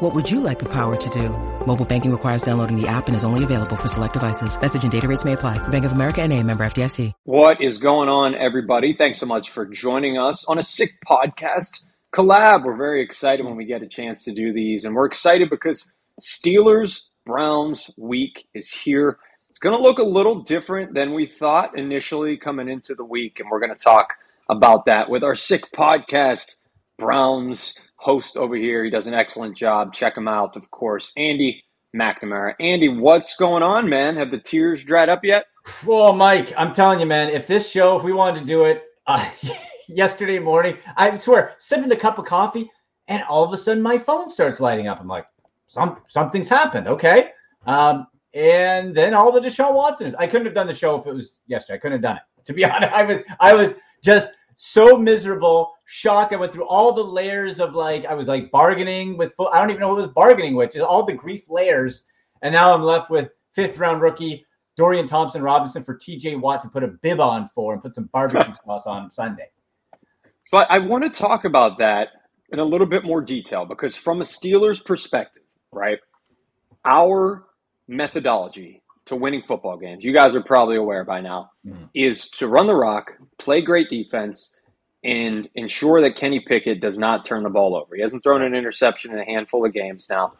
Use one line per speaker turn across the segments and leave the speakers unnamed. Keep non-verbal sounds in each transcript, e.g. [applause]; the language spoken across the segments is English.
What would you like the power to do? Mobile banking requires downloading the app and is only available for select devices. Message and data rates may apply. Bank of America and a member FDIC.
What is going on, everybody? Thanks so much for joining us on a sick podcast collab. We're very excited when we get a chance to do these. And we're excited because Steelers Browns week is here. It's going to look a little different than we thought initially coming into the week. And we're going to talk about that with our sick podcast Browns host over here. He does an excellent job. Check him out, of course. Andy McNamara. Andy, what's going on, man? Have the tears dried up yet?
Well, Mike, I'm telling you, man, if this show, if we wanted to do it uh, [laughs] yesterday morning, I swear, sipping the cup of coffee, and all of a sudden my phone starts lighting up. I'm like, some something's happened. Okay. Um, and then all the Deshaun Watson is. I couldn't have done the show if it was yesterday. I couldn't have done it. To be [laughs] honest, I was I was just so miserable, shocked. I went through all the layers of like I was like bargaining with. I don't even know what was bargaining with. Just all the grief layers, and now I'm left with fifth round rookie Dorian Thompson Robinson for T.J. Watt to put a bib on for and put some barbecue [laughs] sauce on Sunday.
But I want to talk about that in a little bit more detail because from a Steelers perspective, right? Our methodology to winning football games, you guys are probably aware by now, mm-hmm. is to run the rock, play great defense, and ensure that Kenny Pickett does not turn the ball over. He hasn't thrown an interception in a handful of games now.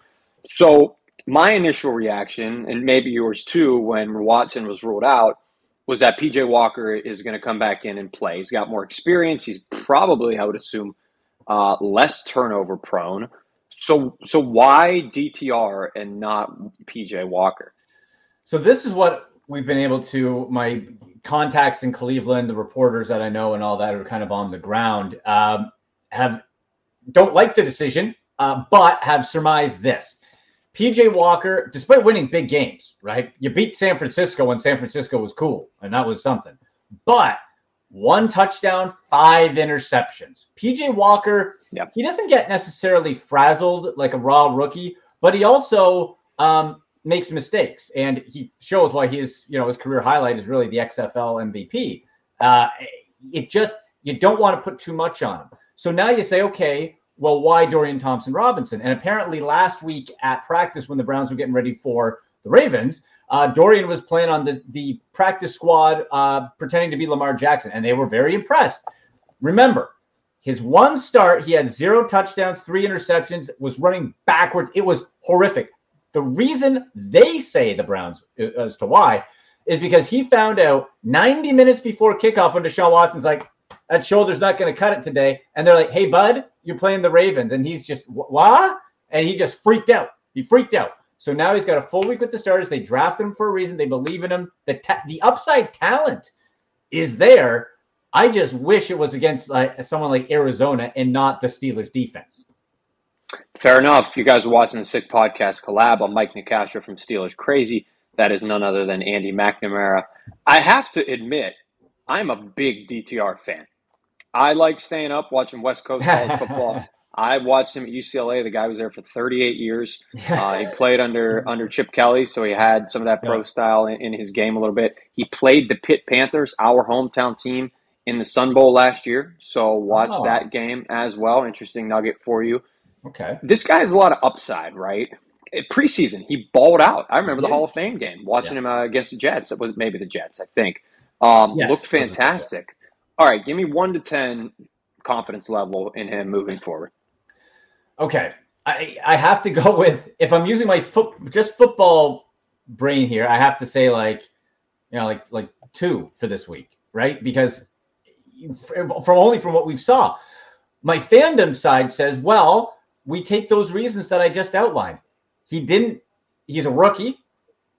So my initial reaction, and maybe yours too, when Watson was ruled out, was that PJ Walker is going to come back in and play. He's got more experience. He's probably, I would assume, uh, less turnover prone. So, so why DTR and not PJ Walker?
So this is what we've been able to. My contacts in Cleveland, the reporters that I know, and all that are kind of on the ground um, have don't like the decision, uh, but have surmised this. PJ Walker, despite winning big games, right? You beat San Francisco when San Francisco was cool, and that was something. But one touchdown, five interceptions. PJ Walker, yep. he doesn't get necessarily frazzled like a raw rookie, but he also um, makes mistakes, and he shows why his you know his career highlight is really the XFL MVP. Uh, it just you don't want to put too much on him. So now you say, okay, well, why Dorian Thompson Robinson? And apparently last week at practice when the Browns were getting ready for the Ravens, uh, Dorian was playing on the, the practice squad, uh, pretending to be Lamar Jackson, and they were very impressed. Remember, his one start, he had zero touchdowns, three interceptions, was running backwards. It was horrific. The reason they say the Browns, uh, as to why, is because he found out 90 minutes before kickoff when Deshaun Watson's like, that shoulder's not going to cut it today. And they're like, hey, bud, you're playing the Ravens. And he's just, what? And he just freaked out. He freaked out. So now he's got a full week with the starters. They drafted him for a reason. They believe in him. The ta- the upside talent is there. I just wish it was against uh, someone like Arizona and not the Steelers defense.
Fair enough. You guys are watching the Sick Podcast collab. I'm Mike Nicastro from Steelers Crazy. That is none other than Andy McNamara. I have to admit, I'm a big DTR fan. I like staying up watching West Coast college [laughs] football. I watched him at UCLA. The guy was there for 38 years. Uh, he [laughs] played under under Chip Kelly, so he had some of that pro style in, in, his game a little bit. He played the Pitt Panthers, our hometown team, in the Sun Bowl last year. So watch oh. that game as well. Interesting nugget for you.
Okay.
This guy has a lot of upside, right? Preseason, he balled out. I remember the Hall of Fame game, watching yeah. him uh, against the Jets. It was maybe the Jets, I think. Um, yes, looked fantastic. All right, give me one to ten confidence level in him moving forward.
Okay, I I have to [laughs] go with if I'm using my foot just football brain here. I have to say like you know, like like two for this week, right? Because from only from what we've saw, my fandom side says, well, we take those reasons that I just outlined. He didn't. He's a rookie.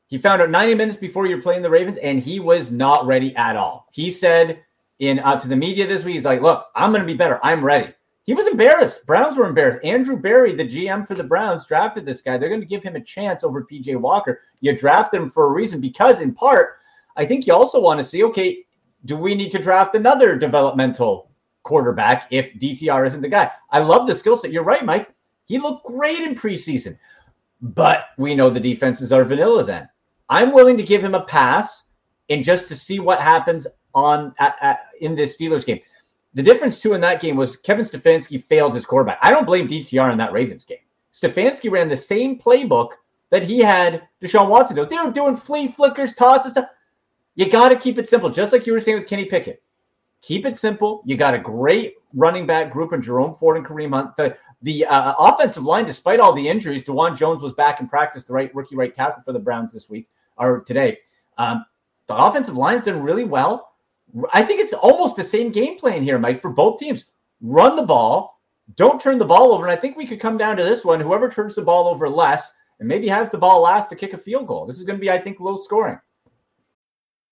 He found out 90 minutes before you're playing the Ravens, and he was not ready at all. He said in uh, to the media this week, he's like, "Look, I'm going to be better. I'm ready." He was embarrassed. Browns were embarrassed. Andrew Berry, the GM for the Browns, drafted this guy. They're going to give him a chance over PJ Walker. You drafted him for a reason because, in part, I think you also want to see, okay, do we need to draft another developmental quarterback if DTR isn't the guy? I love the skill set. You're right, Mike. He looked great in preseason, but we know the defenses are vanilla then. I'm willing to give him a pass and just to see what happens on at, at, in this Steelers game. The difference too in that game was Kevin Stefanski failed his quarterback. I don't blame DTR in that Ravens game. Stefanski ran the same playbook that he had Deshaun Watson do. They were doing flea flickers, tosses. Stuff. You got to keep it simple, just like you were saying with Kenny Pickett. Keep it simple. You got a great running back group in Jerome Ford and Kareem Hunt. The the uh, offensive line, despite all the injuries, Dawand Jones was back in practice, the right rookie right tackle for the Browns this week or today. Um, the offensive line's done really well. I think it's almost the same game plan here, Mike, for both teams. Run the ball, don't turn the ball over. And I think we could come down to this one. Whoever turns the ball over less and maybe has the ball last to kick a field goal. This is going to be, I think, low scoring.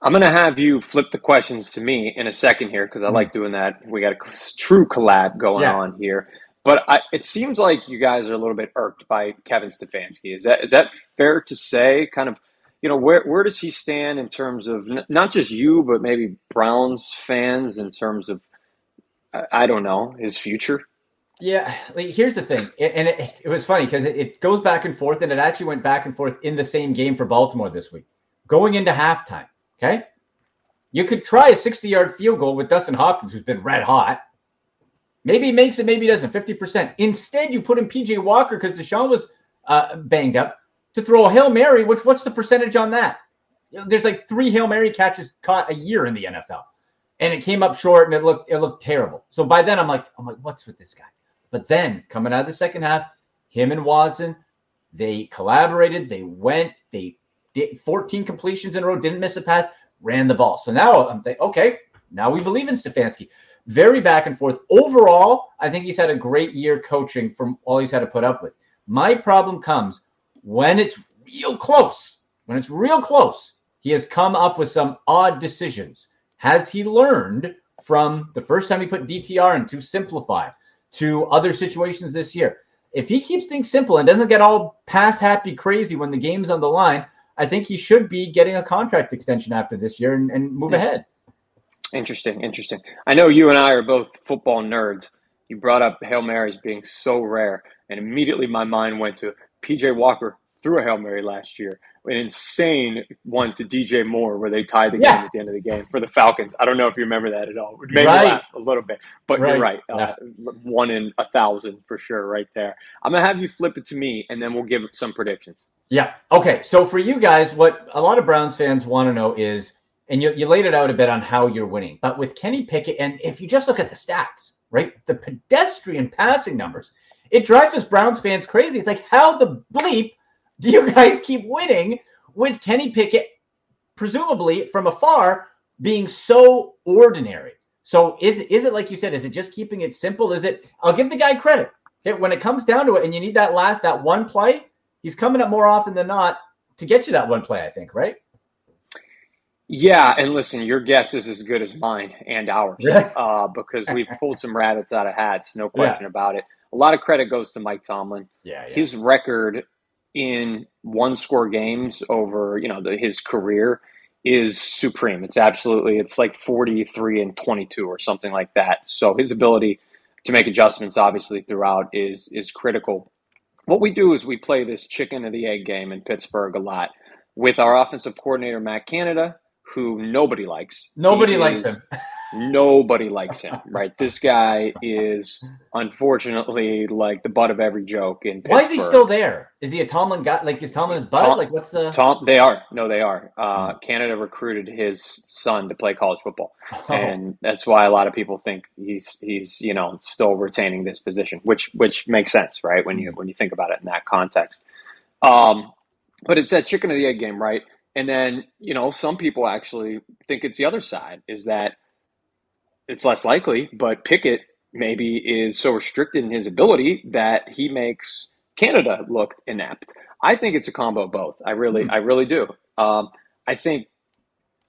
I'm going to have you flip the questions to me in a second here because I like mm-hmm. doing that. We got a true collab going yeah. on here. But I, it seems like you guys are a little bit irked by Kevin Stefanski. Is that is that fair to say? Kind of, you know, where where does he stand in terms of n- not just you, but maybe Browns fans in terms of I, I don't know his future.
Yeah, like, here's the thing, it, and it, it was funny because it, it goes back and forth, and it actually went back and forth in the same game for Baltimore this week, going into halftime. Okay. You could try a 60 yard field goal with Dustin Hopkins, who's been red hot. Maybe he makes it, maybe he doesn't, 50%. Instead, you put in PJ Walker because Deshaun was uh, banged up to throw a Hail Mary, which what's the percentage on that? You know, there's like three Hail Mary catches caught a year in the NFL. And it came up short and it looked it looked terrible. So by then I'm like, I'm like, what's with this guy? But then coming out of the second half, him and Watson, they collaborated, they went, they 14 completions in a row, didn't miss a pass, ran the ball. So now I'm thinking, okay, now we believe in Stefanski. Very back and forth. Overall, I think he's had a great year coaching from all he's had to put up with. My problem comes when it's real close. When it's real close, he has come up with some odd decisions. Has he learned from the first time he put DTR in to simplify to other situations this year? If he keeps things simple and doesn't get all pass happy crazy when the game's on the line, I think he should be getting a contract extension after this year and, and move yeah. ahead.
Interesting, interesting. I know you and I are both football nerds. You brought up Hail Marys being so rare, and immediately my mind went to PJ Walker threw a Hail Mary last year. An insane one to DJ Moore where they tied the yeah. game at the end of the game for the Falcons. I don't know if you remember that at all. It made right. me laugh a little bit, but right. you're right. Uh, yeah. One in a thousand for sure, right there. I'm going to have you flip it to me, and then we'll give some predictions.
Yeah. Okay. So for you guys, what a lot of Browns fans want to know is, and you, you laid it out a bit on how you're winning, but with Kenny Pickett, and if you just look at the stats, right, the pedestrian passing numbers, it drives us Browns fans crazy. It's like, how the bleep do you guys keep winning with Kenny Pickett, presumably from afar, being so ordinary? So is is it like you said? Is it just keeping it simple? Is it? I'll give the guy credit. Okay, when it comes down to it, and you need that last that one play, he's coming up more often than not to get you that one play, I think, right?
Yeah, and listen, your guess is as good as mine and ours uh, because we've pulled some rabbits out of hats, no question yeah. about it. A lot of credit goes to Mike Tomlin.
Yeah, yeah.
his record in one score games over you know the, his career is supreme. It's absolutely it's like forty three and twenty two or something like that. So his ability to make adjustments obviously throughout is is critical what we do is we play this chicken or the egg game in Pittsburgh a lot. with our offensive coordinator Matt Canada, who nobody likes.
Nobody he likes is, him. [laughs]
nobody likes him, right? This guy is unfortunately like the butt of every joke in Pittsburgh.
Why is he still there? Is he a Tomlin guy? Like is Tomlin his butt? Tom, like what's the
Tom? They are. No, they are. Uh, Canada recruited his son to play college football, oh. and that's why a lot of people think he's he's you know still retaining this position, which which makes sense, right? When you when you think about it in that context. Um, but it's that chicken or the egg game, right? And then, you know, some people actually think it's the other side is that it's less likely, but Pickett maybe is so restricted in his ability that he makes Canada look inept. I think it's a combo of both. I really, mm-hmm. I really do. Um, I think,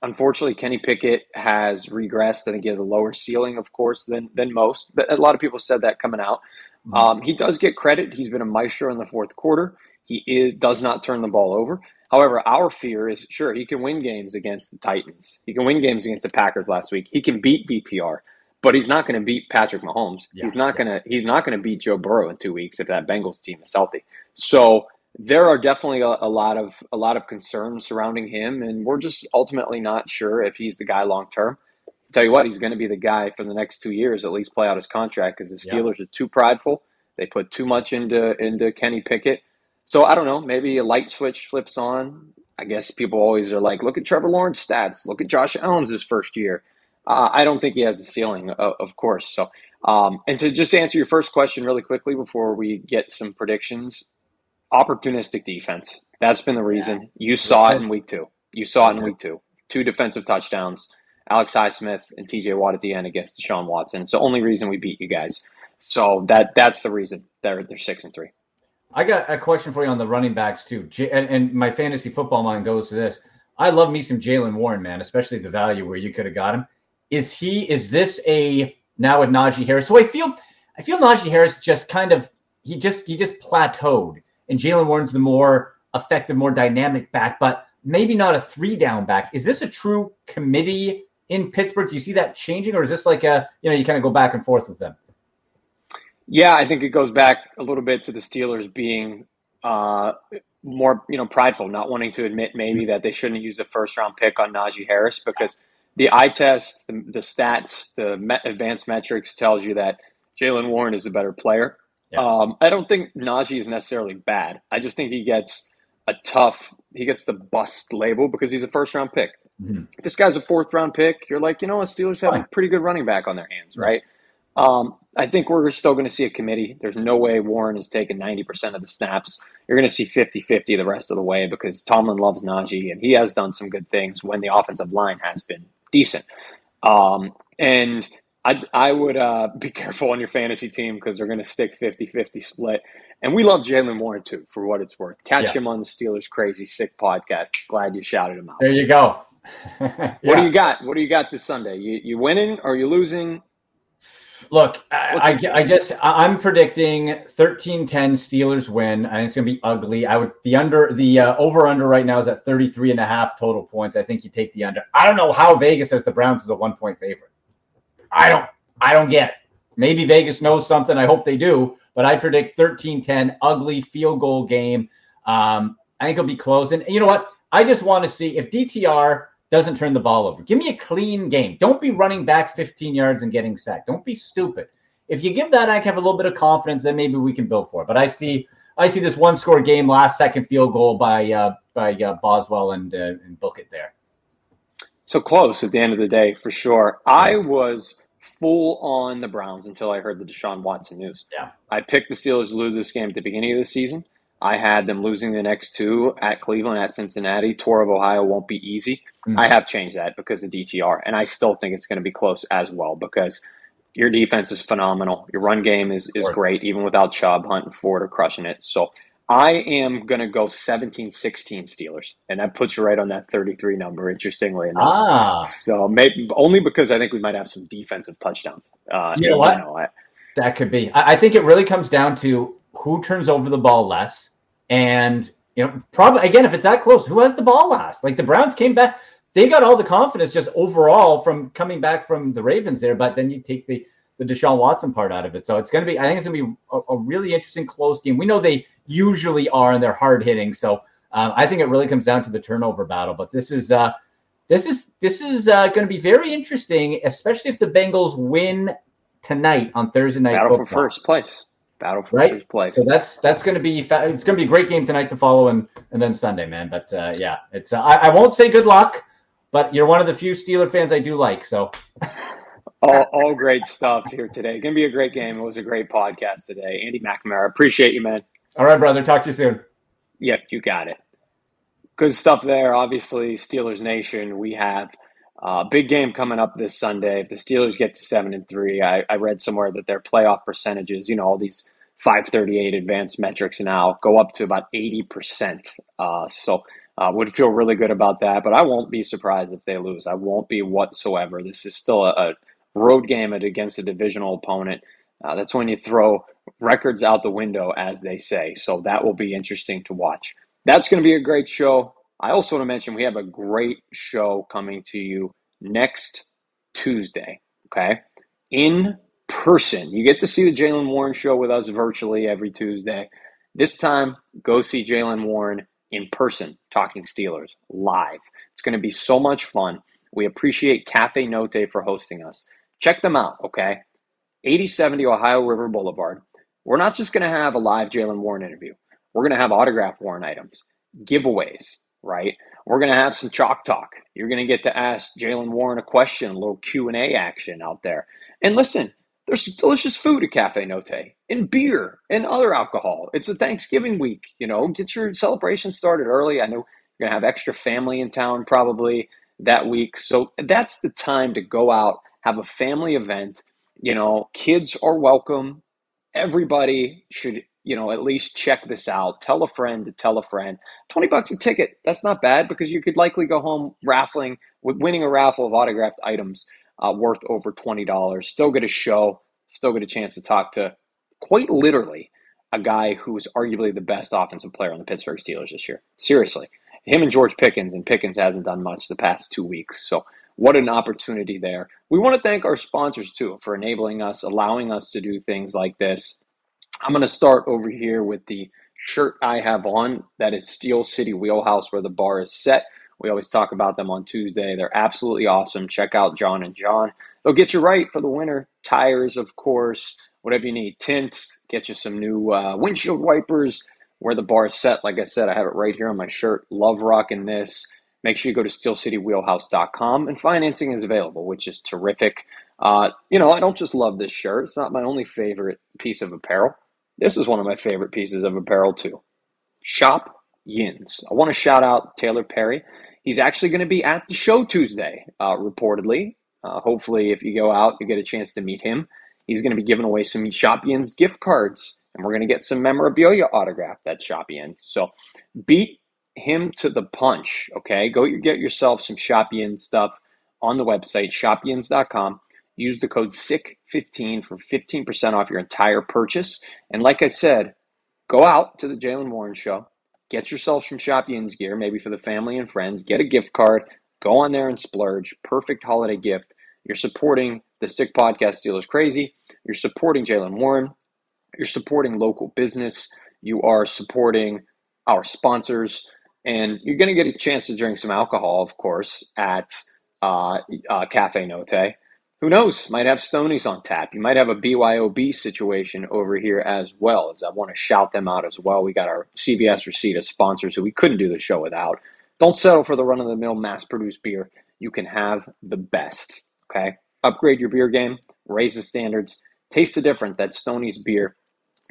unfortunately, Kenny Pickett has regressed. I think he has a lower ceiling, of course, than than most. But a lot of people said that coming out. Mm-hmm. Um, he does get credit. He's been a maestro in the fourth quarter. He is, does not turn the ball over. However, our fear is sure he can win games against the Titans. He can win games against the Packers last week. He can beat DTR, but he's not going to beat Patrick Mahomes. Yeah, he's not yeah. going to he's not going to beat Joe Burrow in 2 weeks if that Bengals team is healthy. So, there are definitely a, a lot of a lot of concerns surrounding him and we're just ultimately not sure if he's the guy long term. Tell you what, he's going to be the guy for the next 2 years at least play out his contract because the Steelers yeah. are too prideful. They put too much into into Kenny Pickett so I don't know. Maybe a light switch flips on. I guess people always are like, look at Trevor Lawrence stats. Look at Josh Allen's his first year. Uh, I don't think he has a ceiling, uh, of course. So, um, and to just answer your first question really quickly before we get some predictions, opportunistic defense. That's been the reason. Yeah. You saw it in week two. You saw it in week two. Two defensive touchdowns. Alex Highsmith and TJ Watt at the end against Deshaun Watson. It's the only reason we beat you guys. So that that's the reason they're they're six and three.
I got a question for you on the running backs too. J- and, and, my fantasy football mind goes to this. I love me some Jaylen Warren, man, especially the value where you could have got him. Is he? Is this a now with Najee Harris? So I feel, I feel Najee Harris just kind of he just he just plateaued, and Jaylen Warren's the more effective, more dynamic back, but maybe not a three down back. Is this a true committee in Pittsburgh? Do you see that changing, or is this like a you know you kind of go back and forth with them?
Yeah, I think it goes back a little bit to the Steelers being uh, more, you know, prideful, not wanting to admit maybe that they shouldn't use a first round pick on Najee Harris because the eye test, the, the stats, the me- advanced metrics tells you that Jaylen Warren is a better player. Yeah. Um, I don't think Najee is necessarily bad. I just think he gets a tough, he gets the bust label because he's a first round pick. Mm-hmm. If this guy's a fourth round pick, you're like, you know, what, Steelers have a pretty good running back on their hands, right? Um, I think we're still going to see a committee. There's no way Warren is taking 90% of the snaps. You're going to see 50 50 the rest of the way because Tomlin loves Najee and he has done some good things when the offensive line has been decent. Um, and I, I would uh, [laughs] be careful on your fantasy team because they're going to stick 50 50 split. And we love Jaylen Warren too, for what it's worth. Catch yeah. him on the Steelers Crazy Sick podcast. Glad you shouted him out.
There you go.
yeah. [laughs] What do you got? What do you got this Sunday? You, you winning or you losing?
Look, I, I, I, just I'm predicting 13-10 Steelers win. and it's gonna be ugly. I would the under the uh, over under right now is at 33 and a half total points. I think you take the under. I don't know how Vegas has the Browns as a one point favorite. I don't I don't get it. Maybe Vegas knows something. I hope they do. But I predict 13-10 ugly field goal game. Um, I think it'll be close. And you know what? I just want to see if DTR doesn't turn the ball over. Give me a clean game. Don't be running back 15 yards and getting sacked. Don't be stupid. If you give that, I have a little bit of confidence. Then maybe we can build for it. But I see, I see this one score game, last second field goal by uh, by uh, Boswell and uh, and book it there.
So close at the end of the day, for sure. I was full on the Browns until I heard the Deshaun Watson news.
Yeah,
I picked the Steelers to lose this game at the beginning of the season. I had them losing the next two at Cleveland, at Cincinnati. Tour of Ohio won't be easy. Mm-hmm. I have changed that because of DTR, and I still think it's going to be close as well because your defense is phenomenal. Your run game is, is great, even without Chubb, Hunt, and Ford are crushing it. So I am going to go 17 16 Steelers, and that puts you right on that 33 number, interestingly enough.
Ah.
So maybe only because I think we might have some defensive touchdowns.
Uh, you know what? Know, I, that could be. I, I think it really comes down to who turns over the ball less, and you know, probably again if it's that close, who has the ball last? Like the Browns came back, they got all the confidence just overall from coming back from the Ravens there, but then you take the the Deshaun Watson part out of it. So it's going to be, I think it's going to be a, a, really interesting close game. We know they usually are and they're hard hitting. So Um, I think it really comes down to the turnover battle. But this is uh, this is this is uh, going to be very interesting, especially if the Bengals win tonight on Thursday night.
Battle
football.
for first place. Battle for
right?
place.
So that's that's going to be it's going to be a great game tonight to follow, and and then Sunday, man. But uh, yeah, it's uh, I, I won't say good luck, but you're one of the few Steeler fans I do like. So [laughs]
all, all great stuff here today. Going to be a great game. It was a great podcast today. Andy McNamara, appreciate you, man.
all right, brother. Talk to you soon.
Yep, you got it. Good stuff there. Obviously, Steelers Nation. We have a big game coming up this Sunday. If the Steelers get to seven and three, I, I read somewhere that their playoff percentages, you know, all these 538 advanced metrics now go up to about 80%. Uh, so uh, would feel really good about that. But I won't be surprised if they lose. I won't be whatsoever. This is still a, a road game against a divisional opponent. Uh, that's when you throw records out the window, as they say. So that will be interesting to watch. That's going to be a great show. I also want to mention we have a great show coming to you next Tuesday. Okay. In person. You get to see the Jaylen Warren show with us virtually every Tuesday. This time, go see Jaylen Warren in person, talking Steelers live. It's going to be so much fun. We appreciate Cafe Note for hosting us. Check them out, okay? 8070 Ohio River Boulevard. We're not just going to have a live Jaylen Warren interview. We're going to have autograph Warren items, giveaways, right? We're going to have some chalk talk. You're going to get to ask Jaylen Warren a question, a little Q&A action out there. And listen, there's some delicious food at Cafe Note and beer and other alcohol. It's a Thanksgiving week, you know, get your celebration started early. I know you're going to have extra family in town probably that week. So that's the time to go out, have a family event. You know, kids are welcome. Everybody should, you know, at least check this out. Tell a friend to tell a friend. 20 bucks a ticket. That's not bad because you could likely go home raffling with winning a raffle of autographed items uh, worth over $20. Still get a show, still get a chance to talk to quite literally a guy who's arguably the best offensive player on the Pittsburgh Steelers this year. Seriously. Him and George Pickens, and Pickens hasn't done much the past two weeks. So, what an opportunity there. We want to thank our sponsors too for enabling us, allowing us to do things like this. I'm going to start over here with the shirt I have on. That is Steel City Wheelhouse, where the bar is set. We always talk about them on Tuesday. They're absolutely awesome. Check out John and John. They'll get you right for the winter. Tires, of course, whatever you need. Tint, get you some new uh, windshield wipers. Where the bar is set, like I said, I have it right here on my shirt. Love rocking this. Make sure you go to steelcitywheelhouse.com and financing is available, which is terrific. Uh, you know, I don't just love this shirt. It's not my only favorite piece of apparel. This is one of my favorite pieces of apparel too. Shop Yins. I want to shout out Taylor Perry. He's actually going to be at the show Tuesday, uh, reportedly. Uh, hopefully, if you go out, you get a chance to meet him. He's going to be giving away some Shop Yins gift cards, and we're going to get some memorabilia autographed at Shop Yins. So beat him to the punch, okay? Go get yourself some Shop Yins stuff on the website, shopyins.com. Use the code SICK15 for 15% off your entire purchase. And like I said, go out to the Jaylen Warren show Get yourself some Shop Yins gear, maybe for the family and friends. Get a gift card. Go on there and splurge. Perfect holiday gift. You're supporting the Sick Podcast Steelers Crazy. You're supporting Jaylen Warren. You're supporting local business. You are supporting our sponsors. And you're going to get a chance to drink some alcohol, of course, at uh, uh, Cafe Note who knows? Might have Stoney's on tap. You might have a BYOB situation over here as well. As I want to shout them out as well. We got our CBS receipt as sponsors who we couldn't do the show without. Don't settle for the run of the mill mass produced beer. You can have the best. Okay? Upgrade your beer game, raise the standards, taste the different that Stoney's beer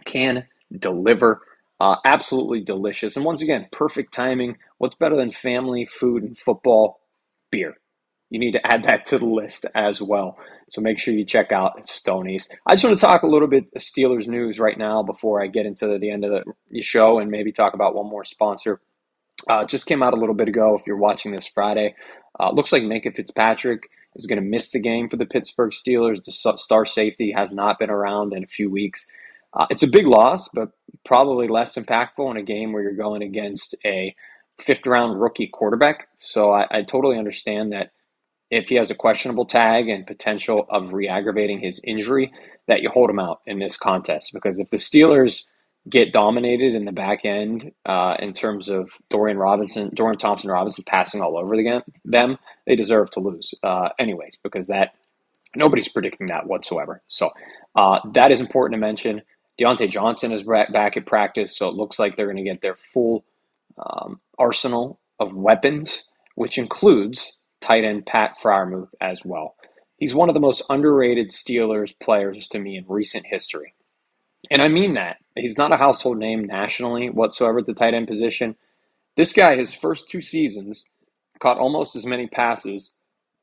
can deliver. Uh, absolutely delicious. And once again, perfect timing. What's better than family, food, and football? Beer you need to add that to the list as well. So make sure you check out Stoney's. I just want to talk a little bit of Steelers news right now before I get into the end of the show and maybe talk about one more sponsor. Uh, just came out a little bit ago. If you're watching this Friday, uh, looks like Minkah Fitzpatrick is going to miss the game for the Pittsburgh Steelers. The star safety has not been around in a few weeks. Uh, it's a big loss, but probably less impactful in a game where you're going against a fifth round rookie quarterback. So I, I totally understand that if he has a questionable tag and potential of re aggravating his injury, that you hold him out in this contest. Because if the Steelers get dominated in the back end uh, in terms of Dorian Robinson, Dorian Thompson Robinson passing all over the, them, they deserve to lose, uh, anyways, because that nobody's predicting that whatsoever. So uh, that is important to mention. Diontae Johnson is back at practice, so it looks like they're going to get their full um, arsenal of weapons, which includes tight end Pat Freiermuth as well. He's one of the most underrated Steelers players to me in recent history. And I mean that. He's not a household name nationally whatsoever at the tight end position. This guy, his first two seasons, caught almost as many passes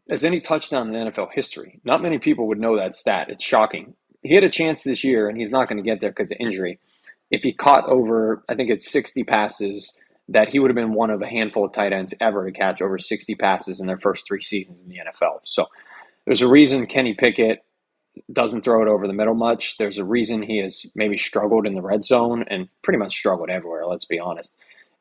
as any touchdown in NFL history. Not many people would know that stat. It's shocking. He had a chance this year, and he's not going to get there because of injury. If he caught over, I think it's 60 passes, that he would have been one of a handful of tight ends ever to catch over 60 passes in their first three seasons in the NFL. So there's a reason Kenny Pickett doesn't throw it over the middle much. There's a reason he has maybe struggled in the red zone and pretty much struggled everywhere, let's be honest.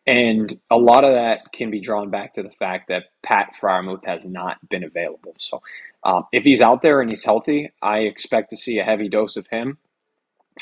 And a lot of that can be drawn back to the fact that Pat Freiermuth has not been available. So um, if he's out there and he's healthy, I expect to see a heavy dose of him.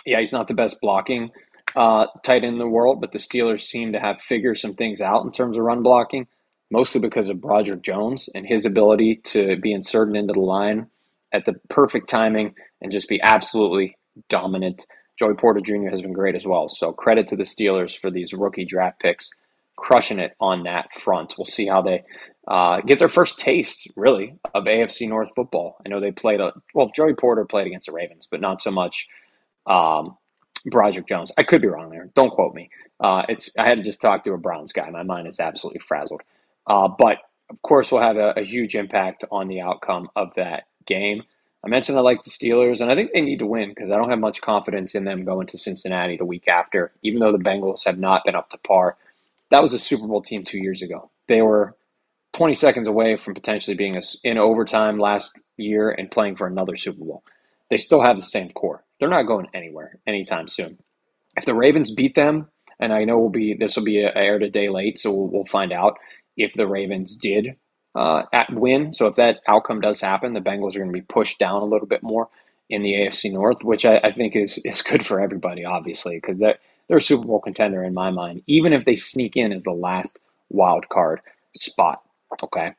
Yeah, he's not the best blocking uh, tight end in the world, but the Steelers seem to have figured some things out in terms of run blocking, mostly because of Broderick Jones and his ability to be inserted into the line at the perfect timing and just be absolutely dominant. Joey Porter Jr. has been great as well. So credit to the Steelers for these rookie draft picks, crushing it on that front. We'll see how they uh, get their first taste, really, of AFC North football. I know they played a well. Joey Porter played against the Ravens, but not so much um, Broderick Jones. I could be wrong there. Don't quote me. Uh, it's I had to just talk to a Browns guy. My mind is absolutely frazzled. Uh, but of course, will have a, a huge impact on the outcome of that game. I mentioned I like the Steelers, and I think they need to win because I don't have much confidence in them going to Cincinnati the week after, even though the Bengals have not been up to par. That was a Super Bowl team two years ago. They were 20 seconds away from potentially being in overtime last year and playing for another Super Bowl. They still have the same core. They're not going anywhere anytime soon. If the Ravens beat them, and I know we'll be this will be aired a day late, so we'll, we'll find out if the Ravens did uh, at win. So if that outcome does happen, the Bengals are going to be pushed down a little bit more in the AFC North, which I, I think is is good for everybody, obviously, because they're, they're a Super Bowl contender in my mind, even if they sneak in as the last wild card spot. Okay.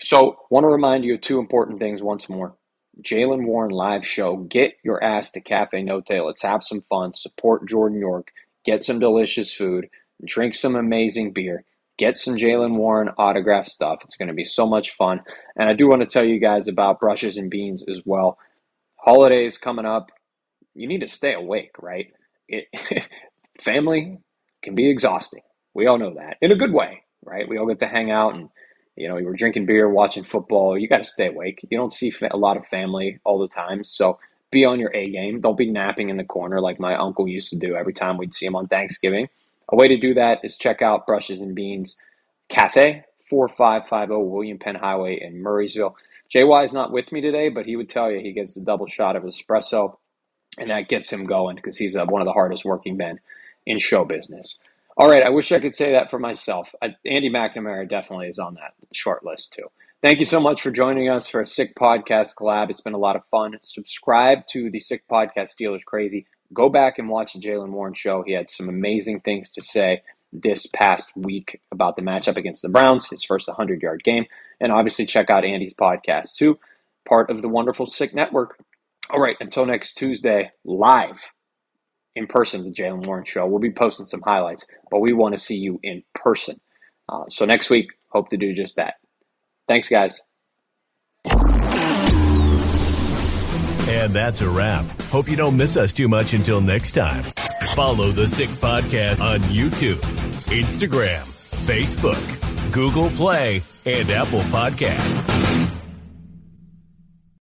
So want to remind you of two important things once more. Jaylen Warren live show. Get your ass to Cafe No Tail. Let's have some fun. Support Jordan York. Get some delicious food. Drink some amazing beer get some Jaylen Warren autograph stuff. It's going to be so much fun. And I do want to tell you guys about brushes and beans as well. Holidays coming up. You need to stay awake, right? It, [laughs] family can be exhausting. We all know that in a good way, right? We all get to hang out and you know, you were drinking beer, watching football. You got to stay awake. You don't see fa- a lot of family all the time, so be on your A game. Don't be napping in the corner like my uncle used to do every time we'd see him on Thanksgiving. A way to do that is check out Brushes and Beans Cafe, 4550 William Penn Highway in Murrysville. JY is not with me today, but he would tell you he gets a double shot of espresso, and that gets him going because he's uh, one of the hardest working men in show business. All right, I wish I could say that for myself. I, Andy McNamara definitely is on that short list too. Thank you so much for joining us for a Sick Podcast collab. It's been a lot of fun. Subscribe to the Sick Podcast Steelers Crazy go back and watch the Jaylen Warren show. He had some amazing things to say this past week about the matchup against the Browns, his first 100 yard game. And obviously, check out Andy's podcast too, part of the wonderful Sick Network. All right, until next Tuesday, live in person, the Jaylen Warren show. We'll be posting some highlights, but we want to see you in person. Uh, so next week, hope to do just that. Thanks, guys.
And that's a wrap. Hope you don't miss us too much until next time. Follow the Sick Podcast on YouTube, Instagram, Facebook, Google Play, and Apple Podcasts.